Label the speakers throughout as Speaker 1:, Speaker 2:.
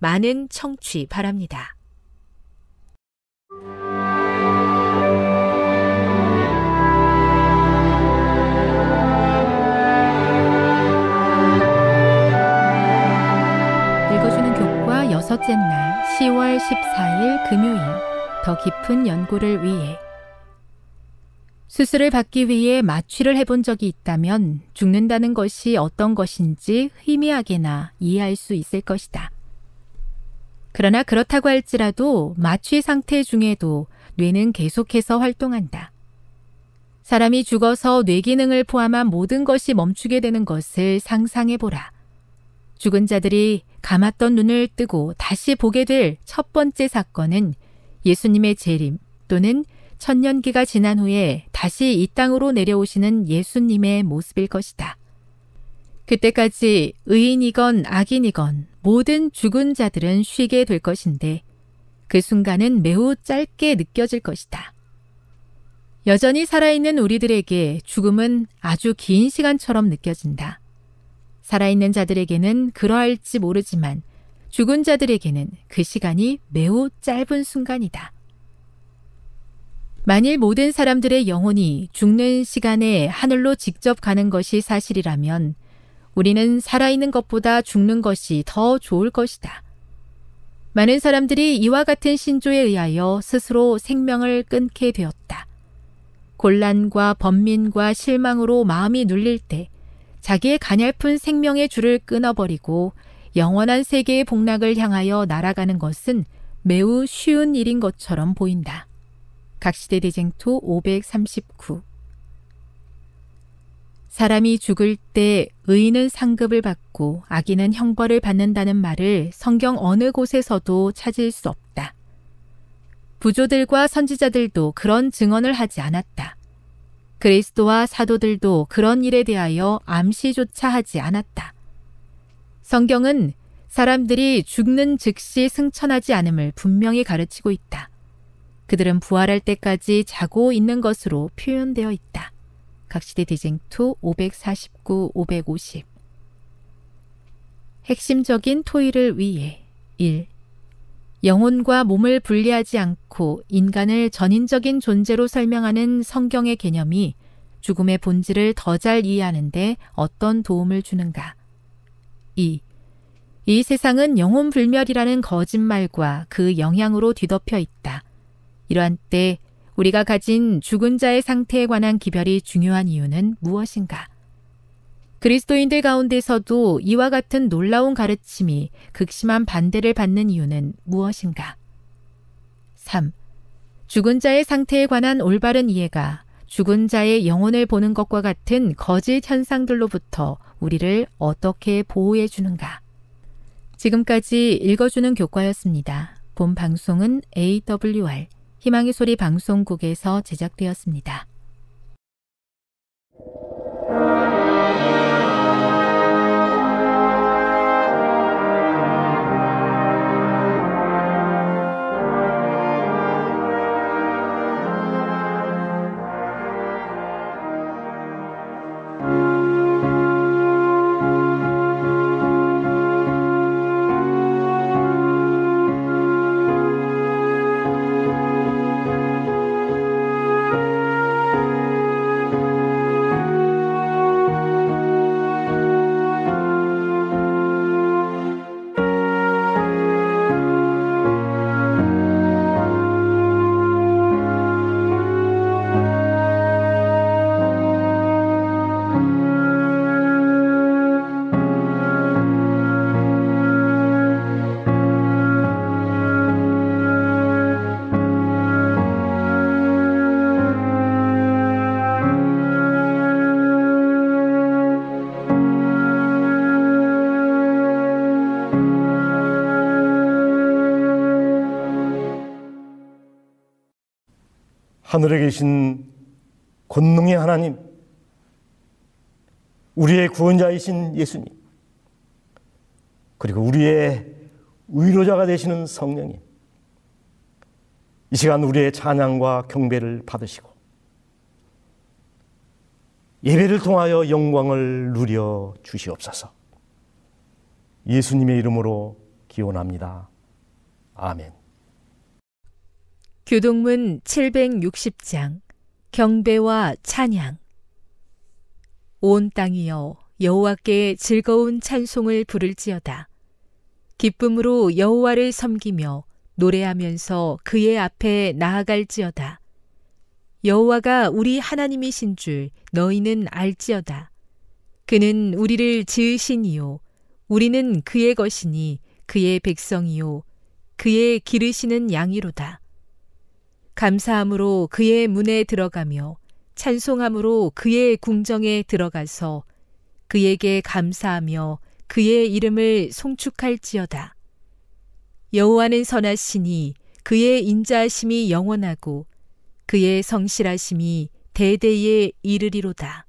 Speaker 1: 많은 청취 바랍니다. 읽어주는 교과 여섯째 날 10월 14일 금요일 더 깊은 연구를 위해 수술을 받기 위해 마취를 해본 적이 있다면 죽는다는 것이 어떤 것인지 희미하게나 이해할 수 있을 것이다. 그러나 그렇다고 할지라도 마취 상태 중에도 뇌는 계속해서 활동한다. 사람이 죽어서 뇌 기능을 포함한 모든 것이 멈추게 되는 것을 상상해 보라. 죽은 자들이 감았던 눈을 뜨고 다시 보게 될 첫 번째 사건은 예수님의 재림 또는 천년기가 지난 후에 다시 이 땅으로 내려오시는 예수님의 모습일 것이다. 그때까지 의인이건 악인이건 모든 죽은 자들은 쉬게 될 것인데 그 순간은 매우 짧게 느껴질 것이다. 여전히 살아있는 우리들에게 죽음은 아주 긴 시간처럼 느껴진다. 살아있는 자들에게는 그러할지 모르지만 죽은 자들에게는 그 시간이 매우 짧은 순간이다. 만일 모든 사람들의 영혼이 죽는 시간에 하늘로 직접 가는 것이 사실이라면 우리는 살아있는 것보다 죽는 것이 더 좋을 것이다. 많은 사람들이 이와 같은 신조에 의하여 스스로 생명을 끊게 되었다. 곤란과 번민과 실망으로 마음이 눌릴 때 자기의 가냘픈 생명의 줄을 끊어버리고 영원한 세계의 복락을 향하여 날아가는 것은 매우 쉬운 일인 것처럼 보인다. 각시대 대쟁투 539 사람이 죽을 때 의인은 상급을 받고 악인은 형벌을 받는다는 말을 성경 어느 곳에서도 찾을 수 없다. 부조들과 선지자들도 그런 증언을 하지 않았다. 그리스도와 사도들도 그런 일에 대하여 암시조차 하지 않았다. 성경은 사람들이 죽는 즉시 승천하지 않음을 분명히 가르치고 있다. 그들은 부활할 때까지 자고 있는 것으로 표현되어 있다. 각시대 대쟁투 549, 550 핵심적인 토의를 위해 1. 영혼과 몸을 분리하지 않고 인간을 전인적인 존재로 설명하는 성경의 개념이 죽음의 본질을 더 잘 이해하는데 어떤 도움을 주는가? 2. 이 세상은 영혼 불멸이라는 거짓말과 그 영향으로 뒤덮여 있다. 이러한 때 우리가 가진 죽은 자의 상태에 관한 기별이 중요한 이유는 무엇인가? 그리스도인들 가운데서도 이와 같은 놀라운 가르침이 극심한 반대를 받는 이유는 무엇인가? 3. 죽은 자의 상태에 관한 올바른 이해가 죽은 자의 영혼을 보는 것과 같은 거짓 현상들로부터 우리를 어떻게 보호해 주는가. 지금까지 읽어주는 교과였습니다. 본 방송은 AWR 희망의 소리 방송국에서 제작되었습니다.
Speaker 2: 하늘에 계신 권능의 하나님, 우리의 구원자이신 예수님, 그리고 우리의 위로자가 되시는 성령님, 이 시간 우리의 찬양과 경배를 받으시고 예배를 통하여 영광을 누려 주시옵소서. 예수님의 이름으로 기원합니다. 아멘.
Speaker 1: 교동문 760장 경배와 찬양. 온 땅이여 여호와께 즐거운 찬송을 부를지어다. 기쁨으로 여호와를 섬기며 노래하면서 그의 앞에 나아갈지어다. 여호와가 우리 하나님이신 줄 너희는 알지어다. 그는 우리를 지으시니요 우리는 그의 것이니 그의 백성이요 그의 기르시는 양이로다 감사함으로 그의 문에 들어가며 찬송함으로 그의 궁정에 들어가서 그에게 감사하며 그의 이름을 송축할지어다. 여호와는 선하시니 그의 인자하심이 영원하고 그의 성실하심이 대대에 이르리로다.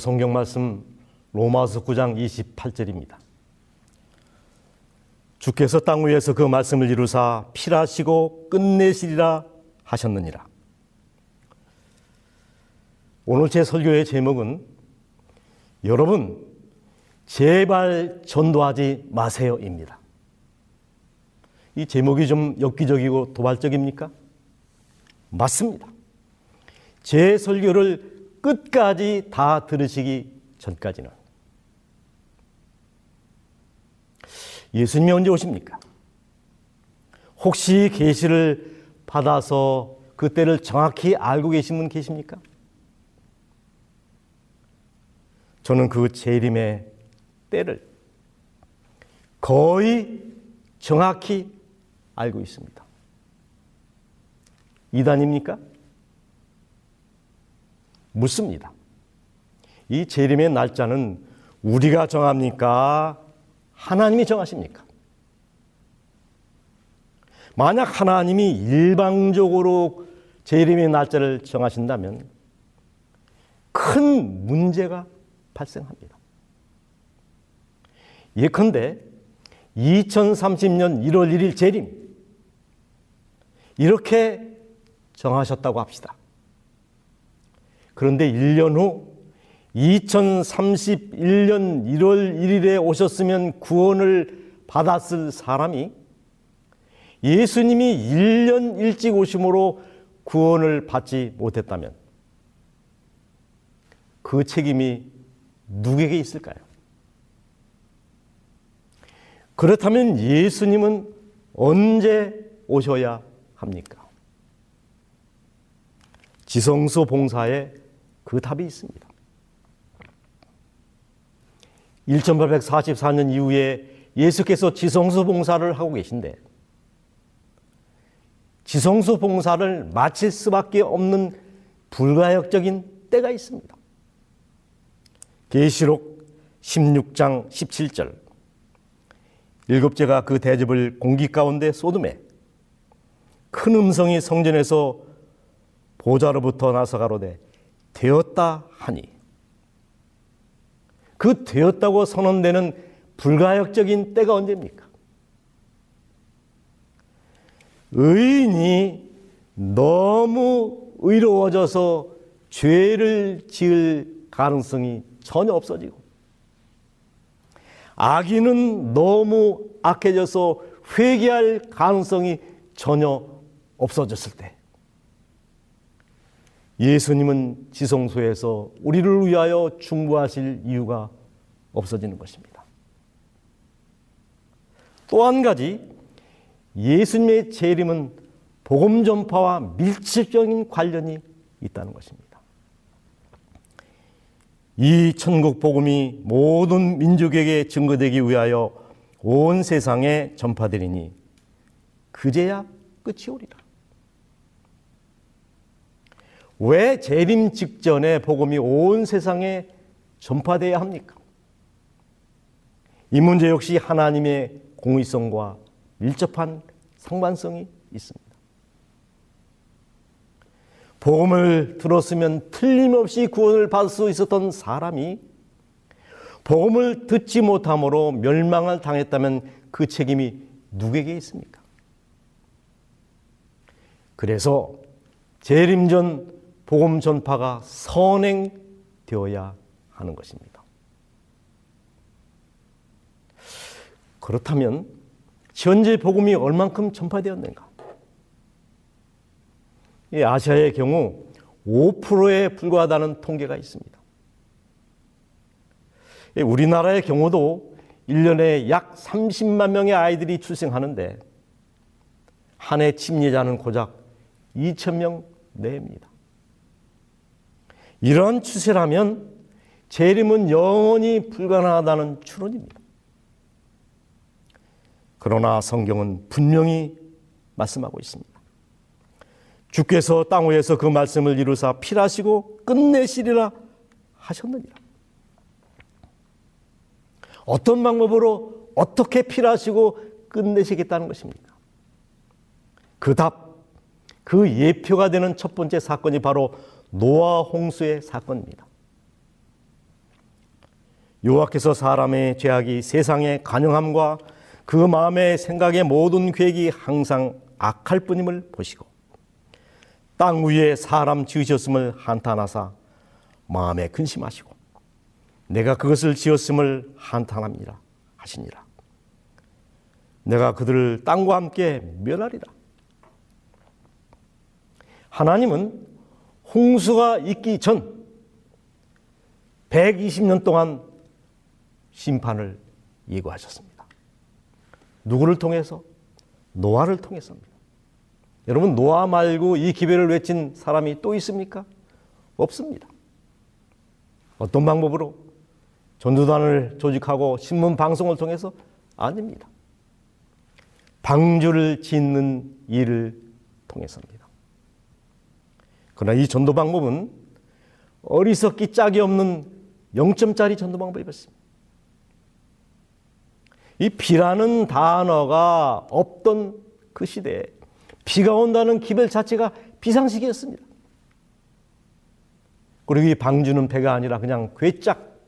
Speaker 2: 성경 말씀 로마서 9장 28절입니다. 주께서 땅 위에서 그 말씀을 이루사 필하시고 끝내시리라 하셨느니라. 오늘 제 설교의 제목은 여러분 제발 전도하지 마세요입니다. 이 제목이 좀 엽기적이고 도발적입니까? 맞습니다. 제 설교를 끝까지 다 들으시기 전까지는 예수님이 언제 오십니까? 혹시 계시를 받아서 그 때를 정확히 알고 계신 분 계십니까? 저는 그 재림의 때를 거의 정확히 알고 있습니다. 이단입니까? 묻습니다. 이 재림의 날짜는 우리가 정합니까? 하나님이 정하십니까? 만약 하나님이 일방적으로 재림의 날짜를 정하신다면 큰 문제가 발생합니다. 예컨대 2030년 1월 1일 재림 이렇게 정하셨다고 합시다. 그런데 1년 후 2031년 1월 1일에 오셨으면 구원을 받았을 사람이 예수님이 1년 일찍 오심으로 구원을 받지 못했다면 그 책임이 누구에게 있을까요? 그렇다면 예수님은 언제 오셔야 합니까? 지성소 봉사에 그 답이 있습니다. 1844년 이후에 예수께서 지성소 봉사를 하고 계신데 지성소 봉사를 마칠 수밖에 없는 불가역적인 때가 있습니다. 계시록 16장 17절 일곱째가 그 대접을 공기 가운데 쏟음에 큰 음성이 성전에서 보좌로부터 나서 가로되 되었다 하니 그 되었다고 선언되는 불가역적인 때가 언제입니까? 의인이 너무 의로워져서 죄를 지을 가능성이 전혀 없어지고 악인은 너무 악해져서 회개할 가능성이 전혀 없어졌을 때 예수님은 지성소에서 우리를 위하여 중보하실 이유가 없어지는 것입니다. 또 한 가지 예수님의 재림은 복음 전파와 밀접적인 관련이 있다는 것입니다. 이 천국 복음이 모든 민족에게 증거되기 위하여 온 세상에 전파되리니 그제야 끝이 오리라. 왜 재림 직전에 복음이 온 세상에 전파돼야 합니까? 이 문제 역시 하나님의 공의성과 밀접한 상관성이 있습니다. 복음을 들었으면 틀림없이 구원을 받을 수 있었던 사람이 복음을 듣지 못함으로 멸망을 당했다면 그 책임이 누구에게 있습니까? 그래서 재림 전 복음 전파가 선행되어야 하는 것입니다. 그렇다면 현재 복음이 얼만큼 전파되었는가? 이 아시아의 경우 5%에 불과하다는 통계가 있습니다. 우리나라의 경우도 1년에 약 30만 명의 아이들이 출생하는데 한 해 침례자는 고작 2천 명 내입니다. 이런 추세라면 재림은 영원히 불가능하다는 추론입니다. 그러나 성경은 분명히 말씀하고 있습니다. 주께서 땅 위에서 그 말씀을 이루사 필하시고 끝내시리라 하셨느니라. 어떤 방법으로 어떻게 필하시고 끝내시겠다는 것입니까? 그 답, 그 예표가 되는 첫 번째 사건이 바로 노아 홍수의 사건입니다. 여호와께서 사람의 죄악이 세상의 간영함과 그 마음의 생각의 모든 계획이 항상 악할 뿐임을 보시고 땅 위에 사람 지으셨음을 한탄하사 마음에 근심하시고 내가 그것을 지었음을 한탄합니다 하시니라. 내가 그들을 땅과 함께 멸하리라. 하나님은 홍수가 있기 전 120년 동안 심판을 예고하셨습니다. 누구를 통해서? 노아를 통해서입니다. 여러분, 노아 말고 이 기별을 외친 사람이 또 있습니까? 없습니다. 어떤 방법으로? 전두단을 조직하고 신문 방송을 통해서? 아닙니다. 방주를 짓는 일을 통해서입니다. 그러나 이 전도 방법은 어리석기 짝이 없는 0점짜리 전도 방법이었습니다. 이 비라는 단어가 없던 그 시대에 비가 온다는 기별 자체가 비상식이었습니다. 그리고 이 방주는 배가 아니라 그냥 괴짝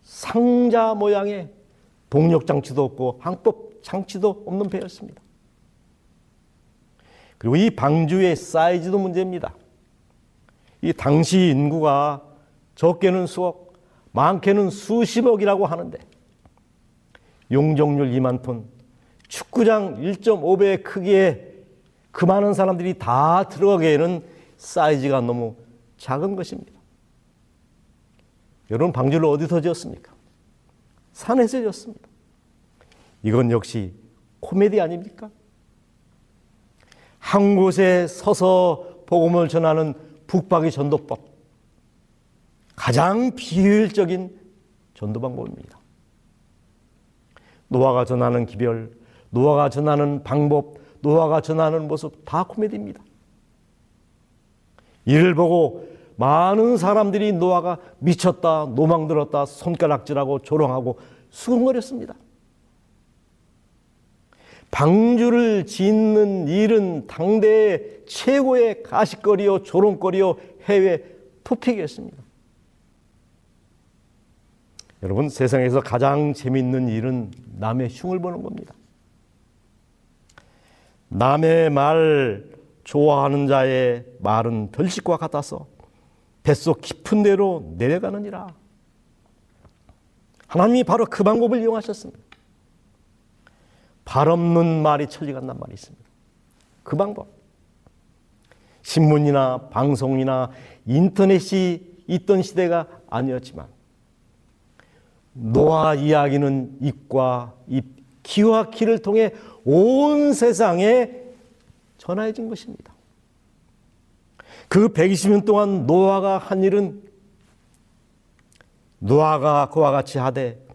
Speaker 2: 상자 모양의 동력 장치도 없고 항법 장치도 없는 배였습니다. 그리고 이 방주의 사이즈도 문제입니다. 이 당시 인구가 적게는 수억, 많게는 수십억이라고 하는데 용적률 2만 톤, 축구장 1.5배 크기의 그 많은 사람들이 다 들어가기에는 사이즈가 너무 작은 것입니다. 여러분 방주를 어디서 지었습니까? 산에서 지었습니다. 이건 역시 코미디 아닙니까? 한 곳에 서서 복음을 전하는 북박이 전도법. 가장 비효율적인 전도 방법입니다. 노아가 전하는 기별, 노아가 전하는 방법, 노아가 전하는 모습 다 코미디입니다. 이를 보고 많은 사람들이 노아가 미쳤다, 노망들었다, 손가락질하고 조롱하고 수근거렸습니다. 방주를 짓는 일은 당대의 최고의 가식거리요 조롱거리요 해외 토픽이었습니다. 여러분 세상에서 가장 재밌는 일은 남의 흉을 보는 겁니다. 남의 말 좋아하는 자의 말은 덜식과 같아서 뱃속 깊은 데로 내려가느니라. 하나님이 바로 그 방법을 이용하셨습니다. 발 없는 말이 천리 간단 말이 있습니다. 그 방법. 신문이나 방송이나 인터넷이 있던 시대가 아니었지만 노아 이야기는 입과 입, 귀와 귀를 통해 온 세상에 전해진 것입니다. 그 120년 동안 노아가 한 일은 노아가 그와 같이 하되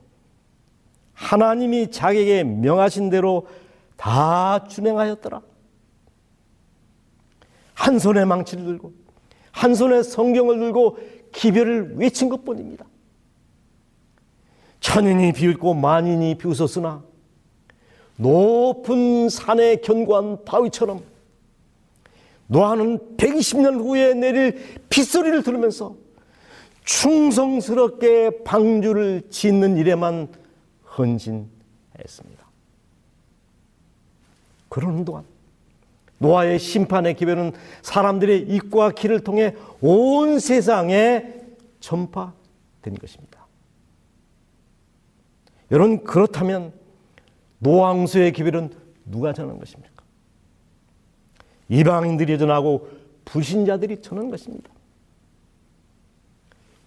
Speaker 2: 하나님이 자기에게 명하신 대로 다 준행하였더라. 한 손에 망치를 들고 한 손에 성경을 들고 기별을 외친 것뿐입니다. 천인이 비웃고 만인이 비웃었으나 높은 산에 견고한 바위처럼 노아는 120년 후에 내릴 빗소리를 들으면서 충성스럽게 방주를 짓는 일에만 헌신했습니다. 그러는 동안 노아의 심판의 기별은 사람들의 입과 귀를 통해 온 세상에 전파된 것입니다. 여러분 그렇다면 노왕수의 기별은 누가 전한 것입니까? 이방인들이 전하고 불신자들이 전한 것입니다.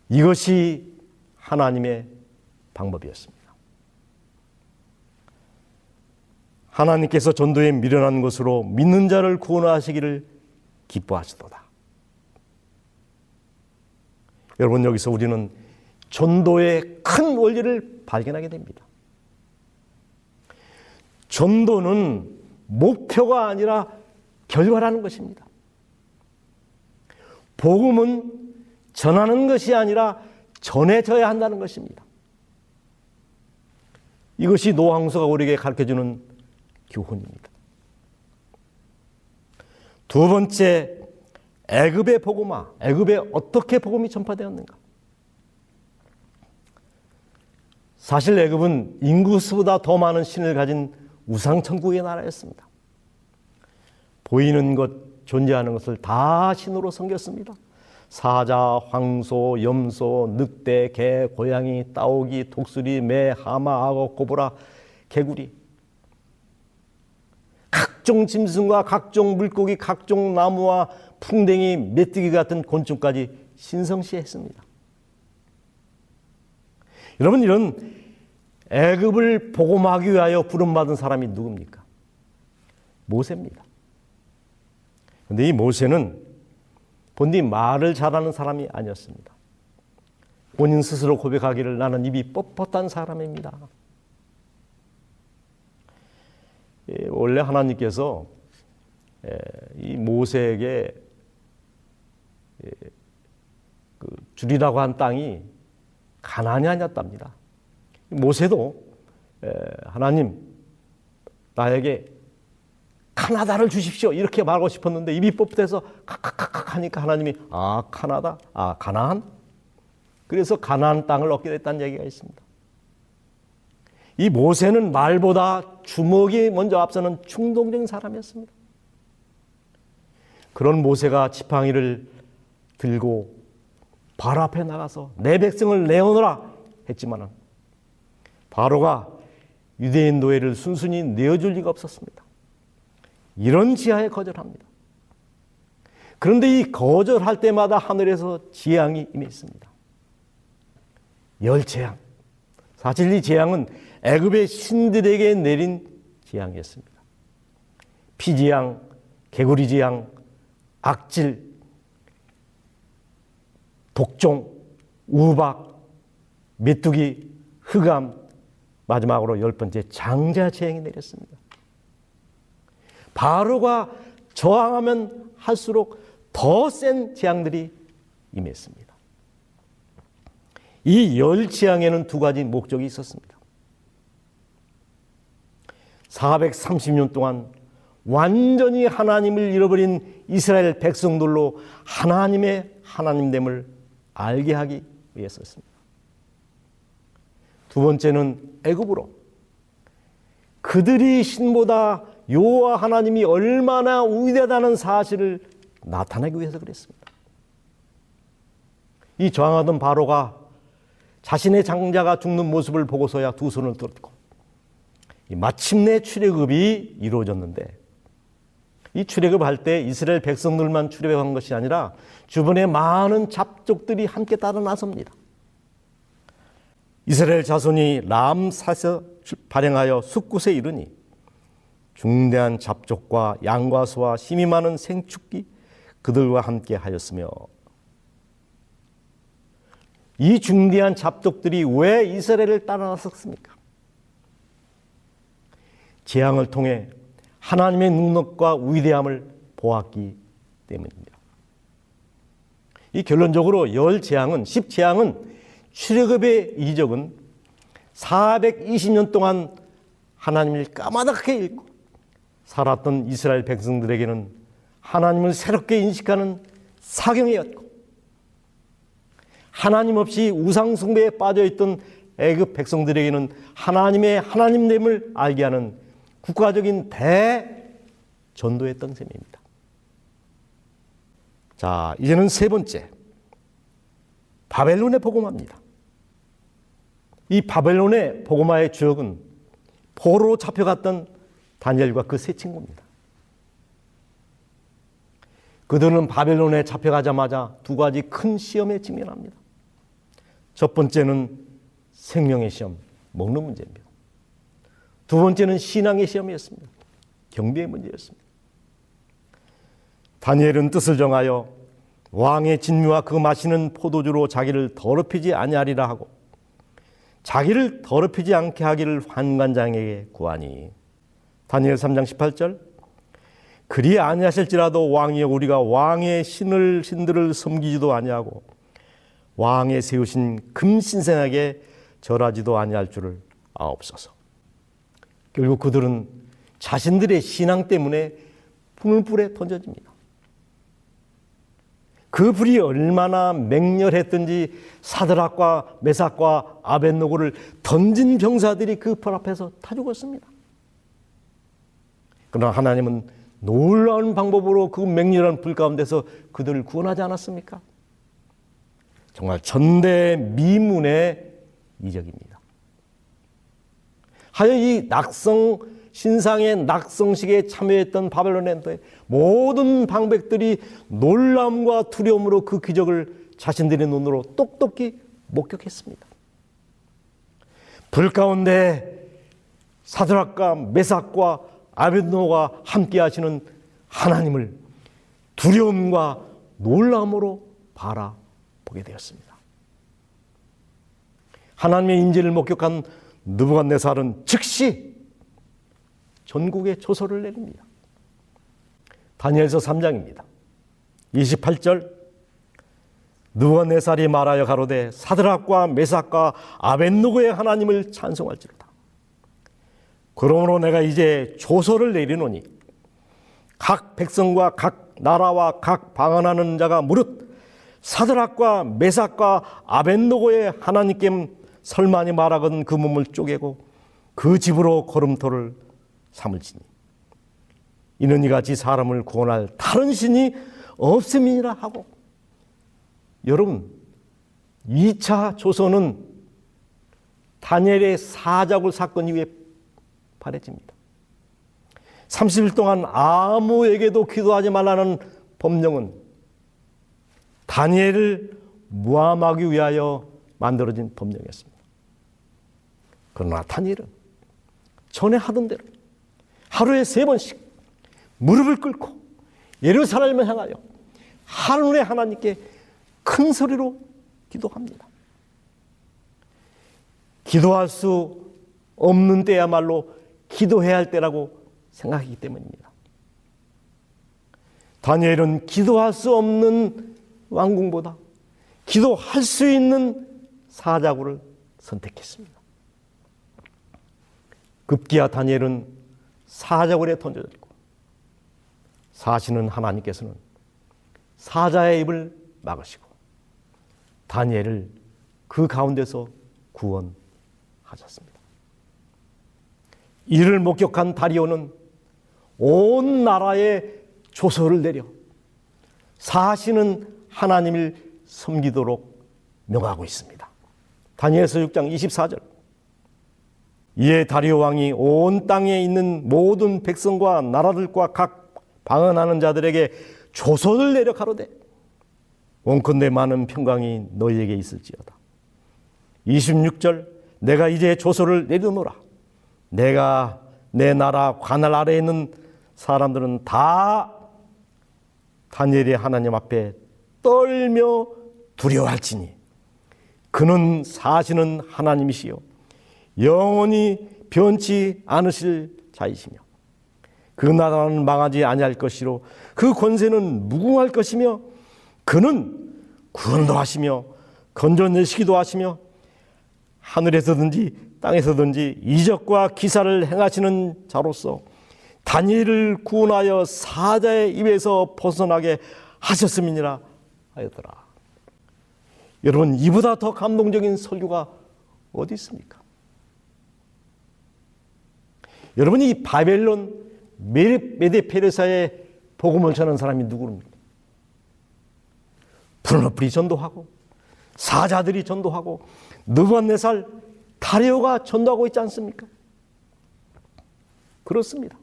Speaker 2: 이것이 하나님의 방법이었습니다. 하나님께서 전도에 미련한 것으로 믿는 자를 구원하시기를 기뻐하시도다. 여러분 여기서 우리는 전도의 큰 원리를 발견하게 됩니다. 전도는 목표가 아니라 결과라는 것입니다. 복음은 전하는 것이 아니라 전해져야 한다는 것입니다. 이것이 노항수가 우리에게 가르쳐주는 교훈입니다. 두 번째, 애굽의 복음화, 애굽에 어떻게 복음이 전파되었는가? 사실 애굽은 인구수보다 더 많은 신을 가진 우상천국의 나라였습니다. 보이는 것, 존재하는 것을 다 신으로 섬겼습니다. 사자, 황소, 염소, 늑대, 개, 고양이, 따오기, 독수리, 매, 하마, 악어, 고보라, 개구리. 각종 짐승과 각종 물고기, 각종 나무와 풍뎅이, 메뚜기 같은 곤충까지 신성시했습니다. 여러분 이런 애굽을 복음하기 위하여 부름받은 사람이 누굽니까? 모세입니다. 근데 이 모세는 본디 말을 잘하는 사람이 아니었습니다. 본인 스스로 고백하기를 나는 입이 뻣뻣한 사람입니다. 예, 원래 하나님께서 예, 이 모세에게 예, 그 주리라고 한 땅이 가난이 아니었답니다. 모세도 하나님 나에게 카나다를 주십시오 이렇게 말하고 싶었는데 입이 뻣뻣해서 칵칵칵 하니까 하나님이 아 카나다 아 가나안 그래서 가나안 땅을 얻게 됐다는 얘기가 있습니다. 이 모세는 말보다 주먹이 먼저 앞서는 충동적인 사람이었습니다. 그런 모세가 지팡이를 들고 바로 앞에 나가서 내 백성을 내어놓으라 했지만은 바로가 유대인 노예를 순순히 내어줄 리가 없었습니다. 이런 지하에 거절합니다. 그런데 이 거절할 때마다 하늘에서 지향이 임했습니다. 열 재앙. 사실 이 재앙은 애굽의 신들에게 내린 재앙이었습니다. 피재앙, 개구리 재앙, 악질, 독종, 우박, 메뚜기, 흑암, 마지막으로 열 번째 장자 재앙이 내렸습니다. 바로가 저항하면 할수록 더 센 재앙들이 임했습니다. 이 열 재앙에는 두 가지 목적이 있었습니다. 430년 동안 완전히 하나님을 잃어버린 이스라엘 백성들로 하나님의 하나님됨을 알게 하기 위해서였습니다. 두 번째는 애굽으로 그들이 신보다 여호와 하나님이 얼마나 위대하다는 사실을 나타내기 위해서 그랬습니다. 이 저항하던 바로가 자신의 장자가 죽는 모습을 보고서야 두 손을 들었고 마침내 출애굽이 이루어졌는데 이 출애굽할 때 이스라엘 백성들만 출애굽한 것이 아니라 주변에 많은 잡족들이 함께 따라 나섭니다. 이스라엘 자손이 람사에서 발행하여 숫곳에 이르니 중대한 잡족과 양과 소와 힘이 많은 생축기 그들과 함께 하였으며 이 중대한 잡족들이 왜 이스라엘을 따라 나섰습니까? 재앙을 통해 하나님의 능력과 위대함을 보았기 때문입니다. 이 결론적으로 열 재앙은 십 재앙은 출애굽의 이적은 420년 동안 하나님을 까마득하게 읽고 살았던 이스라엘 백성들에게는 하나님을 새롭게 인식하는 사경이었고 하나님 없이 우상 숭배에 빠져 있던 애굽 백성들에게는 하나님의 하나님됨을 알게 하는 국가적인 대전도였던 셈입니다. 자, 이제는 세 번째. 바벨론의 복음화입니다. 이 바벨론의 복음화의 주역은 포로로 잡혀갔던 다니엘과 그 세 친구입니다. 그들은 바벨론에 잡혀가자마자 두 가지 큰 시험에 직면합니다. 첫 번째는 생명의 시험, 먹는 문제입니다. 두 번째는 신앙의 시험이었습니다. 경비의 문제였습니다. 다니엘은 뜻을 정하여 왕의 진미와 그 마시는 포도주로 자기를 더럽히지 아니하리라 하고 자기를 더럽히지 않게 하기를 환관장에게 구하니 다니엘 3장 18절 그리 아니하실지라도 왕이여 우리가 왕의 신을 신들을 섬기지도 아니하고 왕의 세우신 금신생에게 절하지도 아니할 줄을 아옵소서. 결국 그들은 자신들의 신앙 때문에 불불에 던져집니다. 그 불이 얼마나 맹렬했든지 사드락과 메삭과 아벤노고를 던진 병사들이 그 불 앞에서 타 죽었습니다. 그러나 하나님은 놀라운 방법으로 그 맹렬한 불 가운데서 그들을 구원하지 않았습니까? 정말 전대 미문의 이적입니다. 하여 이 낙성 신상의 낙성식에 참여했던 바벨론의 모든 방백들이 놀람과 두려움으로 그 기적을 자신들의 눈으로 똑똑히 목격했습니다. 불 가운데 사드락과 메삭과 아벤노가 함께 하시는 하나님을 두려움과 놀람으로 바라보게 되었습니다. 하나님의 인지를 목격한 느부갓네살은 즉시 전국에 조서를 내립니다. 다니엘서 3장입니다. 28절 느부갓네살이 말하여 가로되 사드락과 메삭과 아벤누고의 하나님을 찬송할지로다. 그러므로 내가 이제 조서를 내리노니 각 백성과 각 나라와 각 방언하는 자가 무릇 사드락과 메삭과 아벤노고의 하나님께 설만이 말하거든 그 몸을 쪼개고 그 집으로 걸음토를 삼을지니 이는 이같이 사람을 구원할 다른 신이 없음이니라 하고 여러분 2차 조선은 다니엘의 사자굴 사건 이후에 발해집니다. 30일 동안 아무에게도 기도하지 말라는 법령은 다니엘을 무함하기 위하여 만들어진 법령이었습니다. 그러나 다니엘은 전에 하던 대로 하루에 세 번씩 무릎을 꿇고 예루살렘을 향하여 하늘의 하나님께 큰 소리로 기도합니다. 기도할 수 없는 때야말로 기도해야 할 때라고 생각하기 때문입니다. 다니엘은 기도할 수 없는 왕궁보다 기도할 수 있는 사자구를 선택했습니다. 급기야 다니엘은 사자굴에 던져졌고 사시는 하나님께서는 사자의 입을 막으시고 다니엘을 그 가운데서 구원하셨습니다. 이를 목격한 다리오는 온 나라에 조서를 내려 사시는 하나님을 섬기도록 명하고 있습니다. 다니엘서 6장 24절. 이에 다리오 왕이 온 땅에 있는 모든 백성과 나라들과 각 방언하는 자들에게 조서를 내려 가로되 원컨대 많은 평강이 너희에게 있을지어다. 26절 내가 이제 조서를 내려놓으라. 내가 내 나라 관할 아래에 있는 사람들은 다 다니엘의 하나님 앞에 떨며 두려워할지니 그는 사시는 하나님이시요 영원히 변치 않으실 자이시며 그 나라는 망하지 아니할 것이로 그 권세는 무궁할 것이며 그는 구원도 하시며 건져내시기도 하시며 하늘에서든지 땅에서든지 이적과 기사를 행하시는 자로서 다니엘을 구원하여 사자의 입에서 벗어나게 하셨음이니라 하였더라. 여러분 이보다 더 감동적인 설교가 어디 있습니까? 여러분 이 바벨론 메데 페르사의 복음을 전하는 사람이 누구입니까? 프로노플이 전도하고 사자들이 전도하고 느부갓네살 다리오가 전도하고 있지 않습니까? 그렇습니다.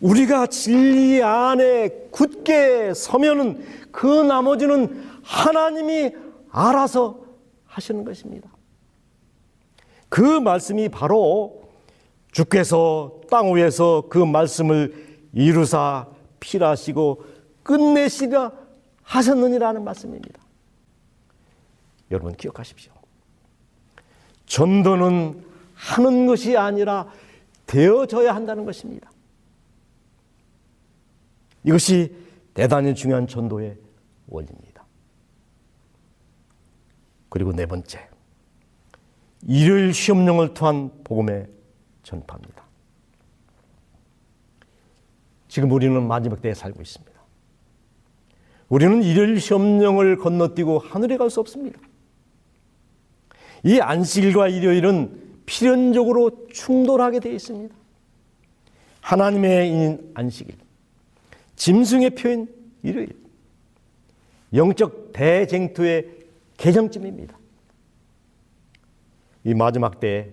Speaker 2: 우리가 진리 안에 굳게 서면은 그 나머지는 하나님이 알아서 하시는 것입니다. 그 말씀이 바로 주께서 땅 위에서 그 말씀을 이루사 필하시고 끝내시라 하셨느니라는 말씀입니다. 여러분 기억하십시오. 전도는 하는 것이 아니라 되어져야 한다는 것입니다. 이것이 대단히 중요한 전도의 원리입니다. 그리고 네 번째, 일요일 시험령을 통한 복음의 전파입니다. 지금 우리는 마지막 때에 살고 있습니다. 우리는 일요일 시험령을 건너뛰고 하늘에 갈 수 없습니다. 이 안식일과 일요일은 필연적으로 충돌하게 되어 있습니다. 하나님의 안식일, 짐승의 표현 일요일, 영적 대쟁투의 개정점입니다. 이 마지막 때에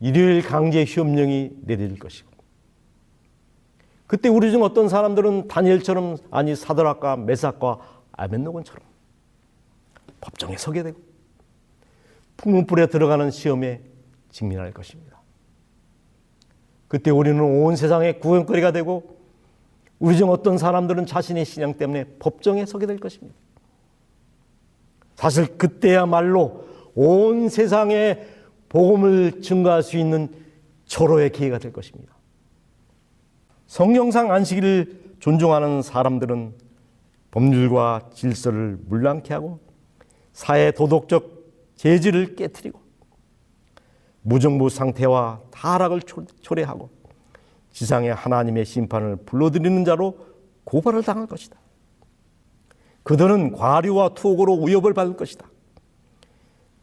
Speaker 2: 일요일 강제 휴업령이 내려질 것이고 그때 우리 중 어떤 사람들은 다니엘처럼 아니 사드락과 메삭과 아벤노곤처럼 법정에 서게 되고 풍문불에 들어가는 시험에 직면할 것입니다. 그때 우리는 온 세상의 구경거리가 되고 우리 중 어떤 사람들은 자신의 신앙 때문에 법정에 서게 될 것입니다. 사실 그때야말로 온 세상에 복음을 증가할 수 있는 절호의 기회가 될 것입니다. 성경상 안식일을 존중하는 사람들은 법률과 질서를 물랑케 하고 사회 도덕적 재질을 깨뜨리고 무정부 상태와 타락을 초래하고 지상의 하나님의 심판을 불러들이는 자로 고발을 당할 것이다. 그들은 과류와 투옥으로 위협을 받을 것이다.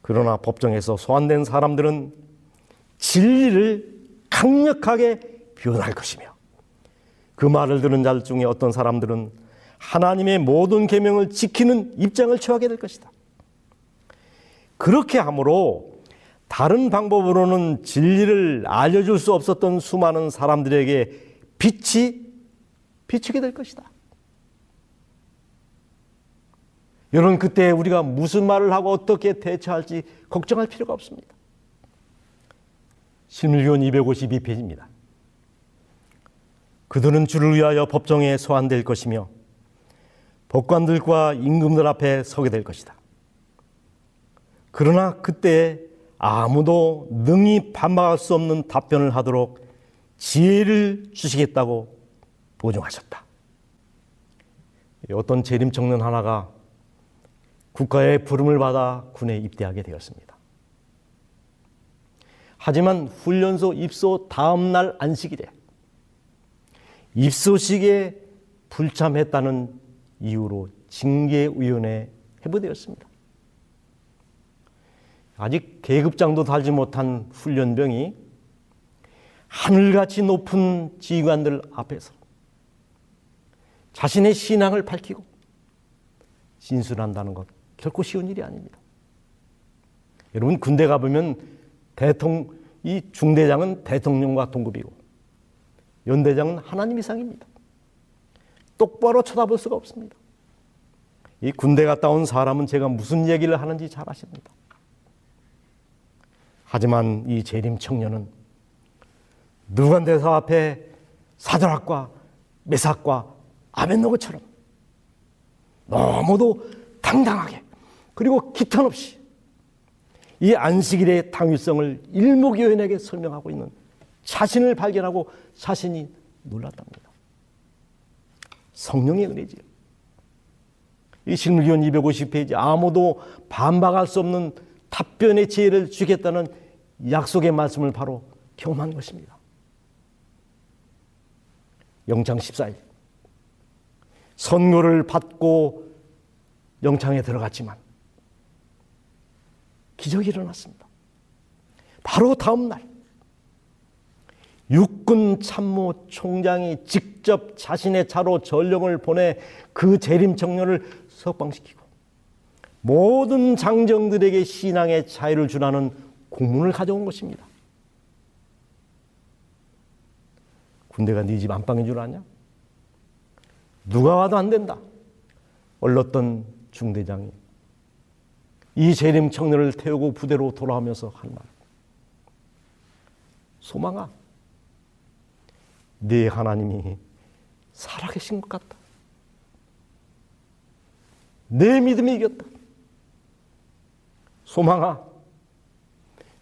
Speaker 2: 그러나 법정에서 소환된 사람들은 진리를 강력하게 표현할 것이며 그 말을 들은 자 중에 어떤 사람들은 하나님의 모든 계명을 지키는 입장을 취하게 될 것이다. 그렇게 함으로 다른 방법으로는 진리를 알려줄 수 없었던 수많은 사람들에게 빛이 비치게 될 것이다. 여러분 그때 우리가 무슨 말을 하고 어떻게 대처할지 걱정할 필요가 없습니다. 실물교원 252페이지입니다. 그들은 주를 위하여 법정에 소환될 것이며 법관들과 임금들 앞에 서게 될 것이다. 그러나 그때 아무도 능히 반박할 수 없는 답변을 하도록 지혜를 주시겠다고 보증하셨다. 어떤 재림 청년 하나가 국가의 부름을 받아 군에 입대하게 되었습니다. 하지만 훈련소 입소 다음 날 안식일에 입소식에 불참했다는 이유로 징계위원회에 해부되었습니다. 아직 계급장도 달지 못한 훈련병이 하늘같이 높은 지휘관들 앞에서 자신의 신앙을 밝히고 진술한다는 것 결코 쉬운 일이 아닙니다. 여러분 군대 가보면 대통령 이 중대장은 대통령과 동급이고 연대장은 하나님 이상입니다. 똑바로 쳐다볼 수가 없습니다. 이 군대 갔다 온 사람은 제가 무슨 얘기를 하는지 잘 아십니다. 하지만 이 재림 청년은 누간 대사 앞에 사드락과 메삭과 아벤노고처럼 너무도 당당하게 그리고 기탄 없이 이 안식일의 당위성을 일목요연하게 설명하고 있는 자신을 발견하고 자신이 놀랐답니다. 성령의 은혜지요. 이 실물기원 250페이지 아무도 반박할 수 없는 답변의 지혜를 주겠다는 약속의 말씀을 바로 경험한 것입니다. 영창 14일 선고를 받고 영창에 들어갔지만 기적이 일어났습니다. 바로 다음 날 육군 참모 총장이 직접 자신의 차로 전령을 보내 그 재림 청년을 석방시키고 모든 장정들에게 신앙의 자유를 주라는 공문을 가져온 것입니다. 군대가 네 집 안방인 줄 아냐? 누가 와도 안 된다. 얼렀던 중대장이 이 재림 청년을 태우고 부대로 돌아오면서 한 말. 소망아, 네 하나님이 살아계신 것 같다. 내 믿음이 이겼다. 소망아,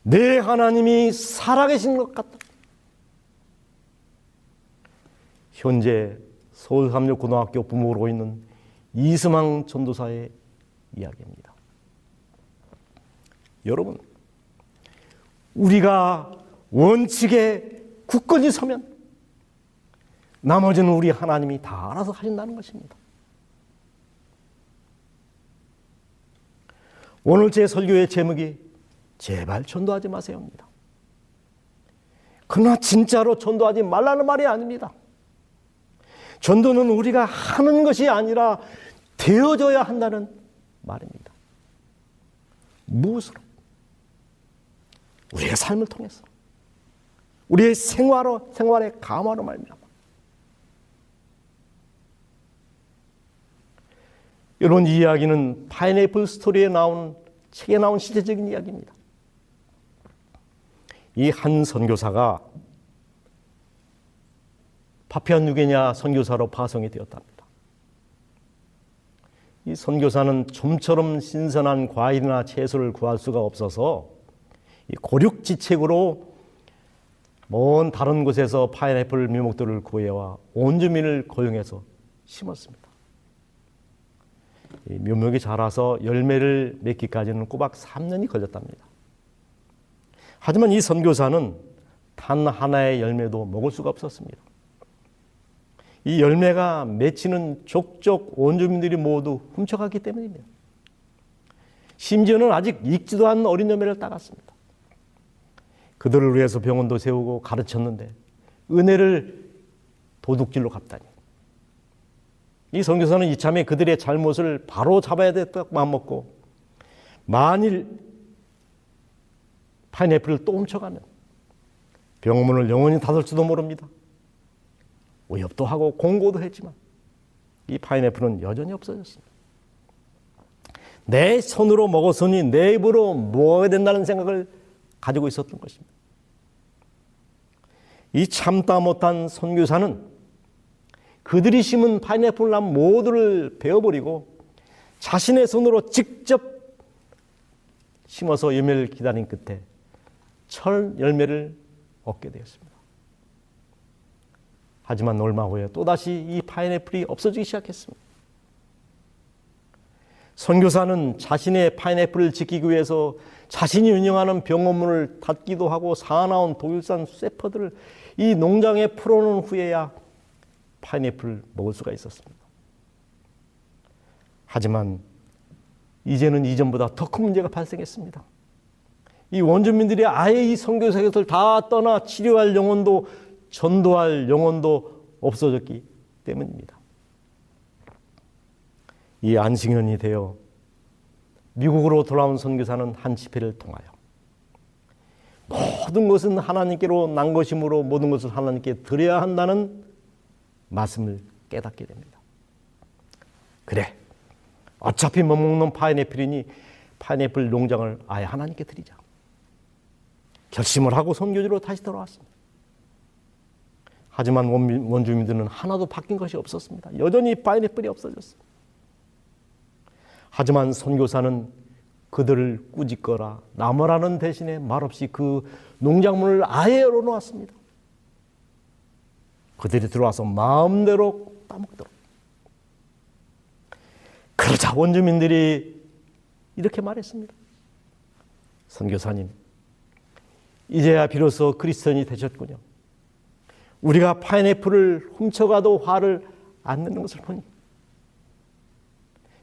Speaker 2: 내 하나님이 살아계신 것 같다. 현재 서울 삼육고등학교 부모로 있는 이스망 전도사의 이야기입니다. 여러분, 우리가 원칙에 굳건히 서면 나머지는 우리 하나님이 다 알아서 하신다는 것입니다. 오늘 제 설교의 제목이 제발 전도하지 마세요입니다. 그러나 진짜로 전도하지 말라는 말이 아닙니다. 전도는 우리가 하는 것이 아니라 되어져야 한다는 말입니다. 무엇으로? 우리의 삶을 통해서. 우리의 생활로, 생활의 감화로 말입니다. 이런 이야기는 파인애플 스토리에 나온 책에 나온 시대적인 이야기입니다. 이 한 선교사가 파피안 뉴기냐 선교사로 파송이 되었답니다. 이 선교사는 좀처럼 신선한 과일이나 채소를 구할 수가 없어서 고륙지책으로 먼 다른 곳에서 파인애플 묘목들을 구해와 온 주민을 고용해서 심었습니다. 묘목이 자라서 열매를 맺기까지는 꼬박 3년이 걸렸답니다. 하지만 이 선교사는 단 하나의 열매도 먹을 수가 없었습니다. 이 열매가 맺히는 족족 온 주민들이 모두 훔쳐갔기 때문입니다. 심지어는 아직 익지도 않은 어린 열매를 따갔습니다. 그들을 위해서 병원도 세우고 가르쳤는데 은혜를 도둑질로 갚다니. 이 선교사는 이참에 그들의 잘못을 바로 잡아야 됐다고 마음먹고 만일 파인애플을 또 훔쳐가면 병문을 영원히 닫을지도 모릅니다. 오협도 하고 공고도 했지만 이 파인애플은 여전히 없어졌습니다. 내 손으로 먹었으니 내 입으로 먹어야 된다는 생각을 가지고 있었던 것입니다. 이 참다 못한 선교사는 그들이 심은 파인애플 나무 모두를 베어버리고 자신의 손으로 직접 심어서 열매를 기다린 끝에 철 열매를 얻게 되었습니다. 하지만 얼마 후에 또다시 이 파인애플이 없어지기 시작했습니다. 선교사는 자신의 파인애플을 지키기 위해서 자신이 운영하는 병원문을 닫기도 하고 사나운 독일산 쇠퍼들을 이 농장에 풀어놓은 후에야 파인애플을 먹을 수가 있었습니다. 하지만 이제는 이전보다 더 큰 문제가 발생했습니다. 이 원주민들이 아예 이 선교사 곁을 다 떠나 치료할 영혼도 전도할 영혼도 없어졌기 때문입니다. 이 안식년이 되어 미국으로 돌아온 선교사는 한 집회를 통하여 모든 것은 하나님께로 난 것이므로 모든 것을 하나님께 드려야 한다는 말씀을 깨닫게 됩니다. 그래, 어차피 못 먹는 파인애플이니 파인애플 농장을 아예 하나님께 드리자. 결심을 하고 선교지로 다시 돌아왔습니다. 하지만 원주민들은 하나도 바뀐 것이 없었습니다. 여전히 파인애플이 없어졌습니다. 하지만 선교사는 그들을 꾸짖거라 나무라는 대신에 말없이 그 농작물을 아예 열어놓았습니다. 그들이 들어와서 마음대로 따먹도록. 그러자 원주민들이 이렇게 말했습니다. 선교사님, 이제야 비로소 그리스도인이 되셨군요. 우리가 파인애플을 훔쳐가도 화를 안 내는 것을 보니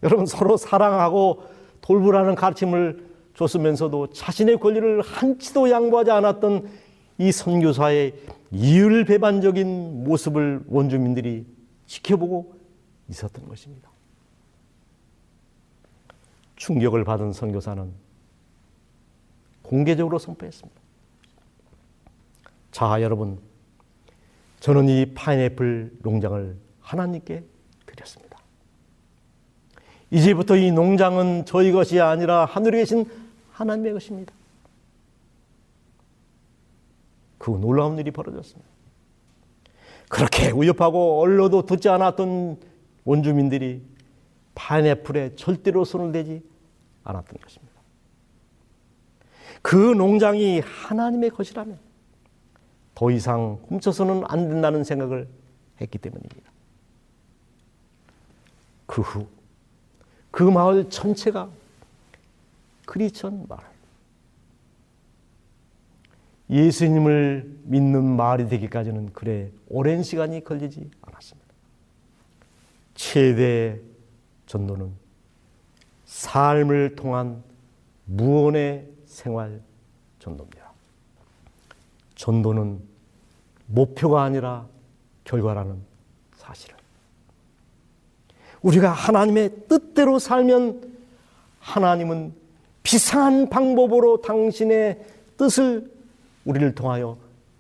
Speaker 2: 여러분 서로 사랑하고 돌보라는 가르침을 줬으면서도 자신의 권리를 한치도 양보하지 않았던 이 선교사의 이율배반적인 모습을 원주민들이 지켜보고 있었던 것입니다. 충격을 받은 선교사는 공개적으로 선포했습니다. 자, 여러분, 저는 이 파인애플 농장을 하나님께. 이제부터 이 농장은 저희 것이 아니라 하늘에 계신 하나님의 것입니다. 그 놀라운 일이 벌어졌습니다. 그렇게 위협하고 얼러도 듣지 않았던 원주민들이 파인애플에 절대로 손을 대지 않았던 것입니다. 그 농장이 하나님의 것이라면 더 이상 훔쳐서는 안 된다는 생각을 했기 때문입니다. 그 후, 그 마을 전체가 크리스천 마을. 예수님을 믿는 마을이 되기까지는 그래 오랜 시간이 걸리지 않았습니다. 최대 전도는 삶을 통한 무언의 생활 전도입니다. 전도는 목표가 아니라 결과라는 사실을. 우리가 하나님의 뜻대로 살면 하나님은 비상한 방법으로 당신의 뜻을 우리를 통하여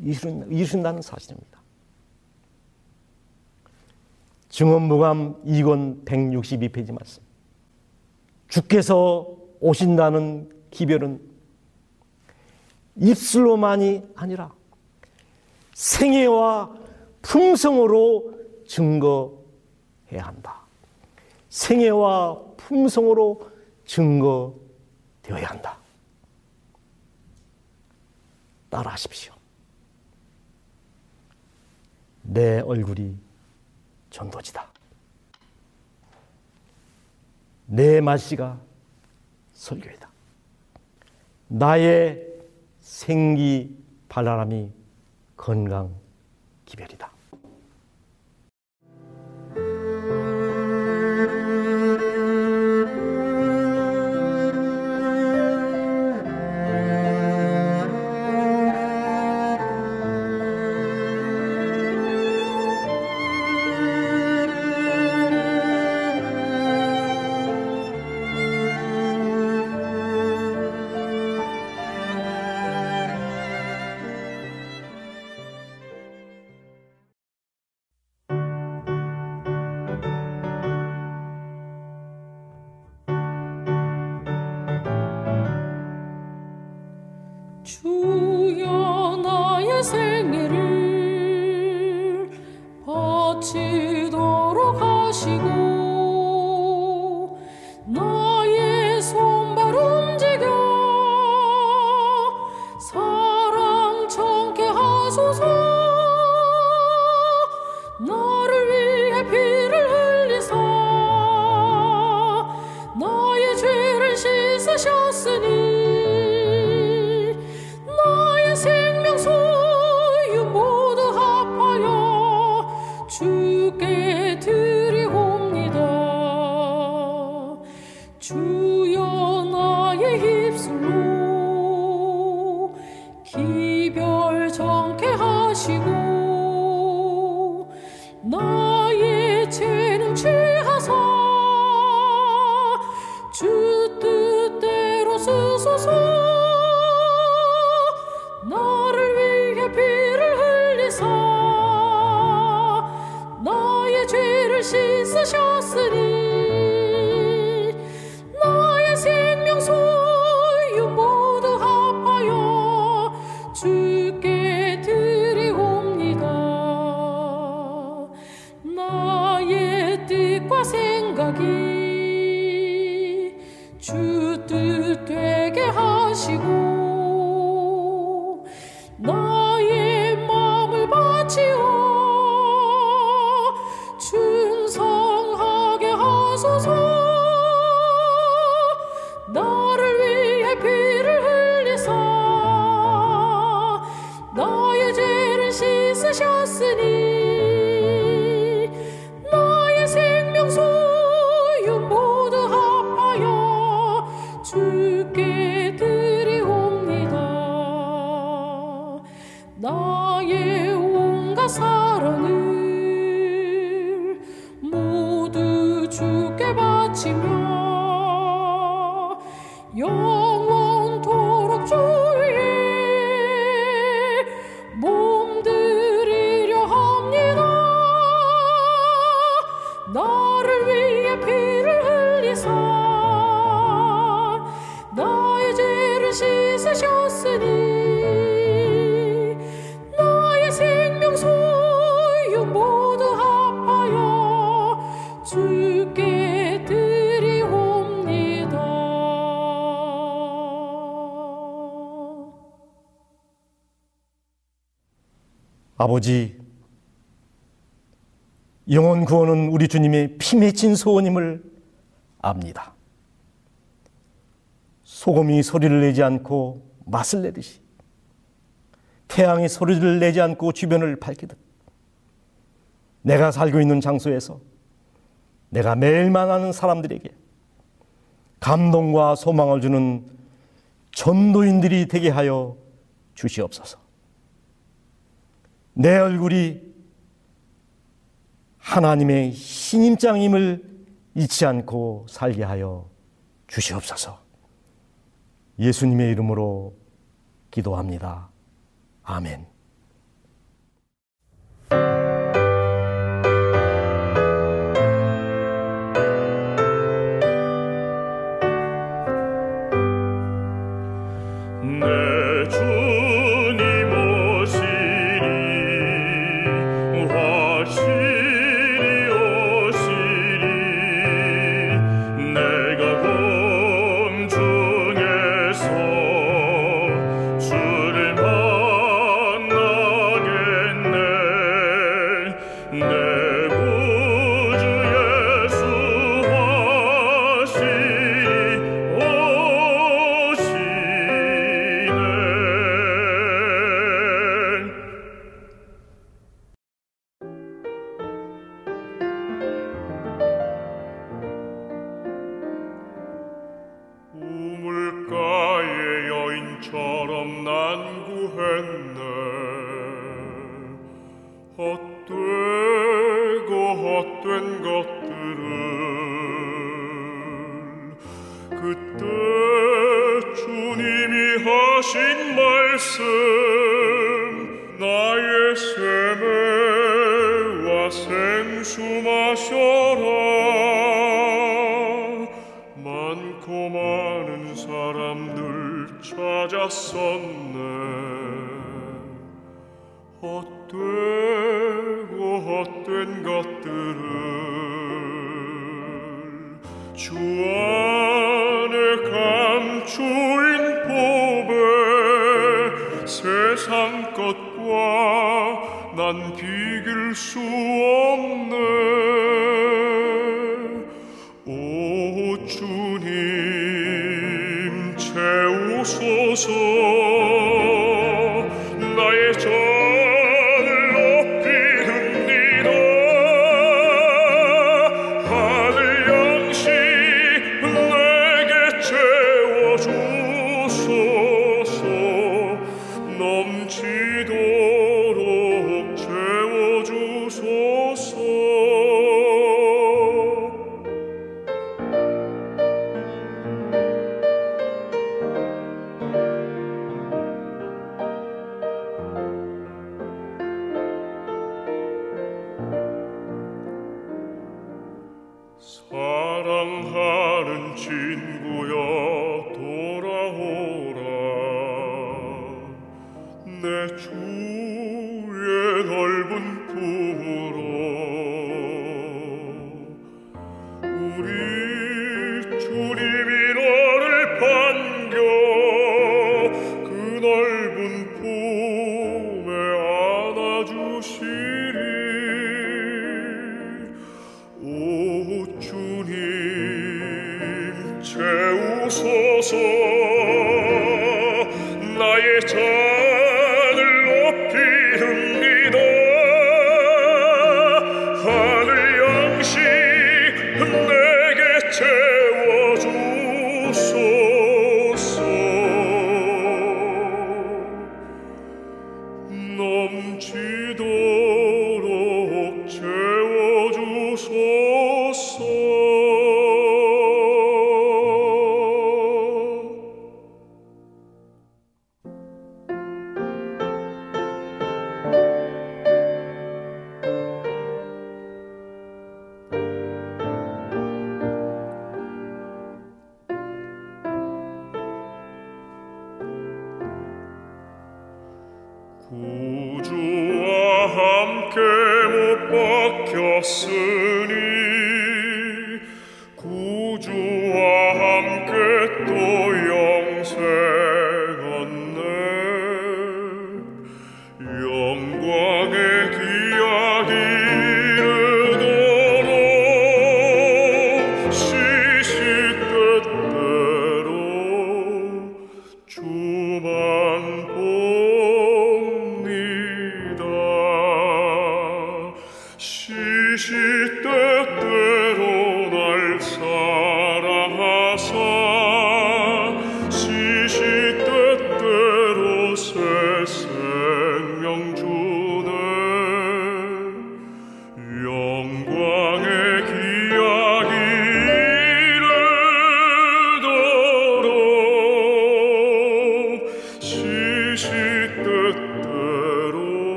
Speaker 2: 이루신다는 사실입니다. 증언무감 2권 162페이지 말씀. 주께서 오신다는 기별은 입술로만이 아니라 생애와 품성으로 증거해야 한다. 생애와 품성으로 증거되어야 한다. 따라하십시오. 내 얼굴이 전도지다. 내 말씨가 설교이다. 나의 생기 발랄함이 건강 기별이다.
Speaker 3: 아버지, 영혼 구원은 우리 주님의 피 맺힌 소원임을 압니다. 소금이 소리를 내지 않고 맛을 내듯이 태양이 소리를 내지 않고 주변을 밝히듯 내가 살고 있는 장소에서 내가 매일 만나는 사람들에게 감동과 소망을 주는 전도인들이 되게 하여 주시옵소서. 내 얼굴이 하나님의 신임장임을 잊지 않고 살게 하여 주시옵소서. 예수님의 이름으로 기도합니다. 아멘.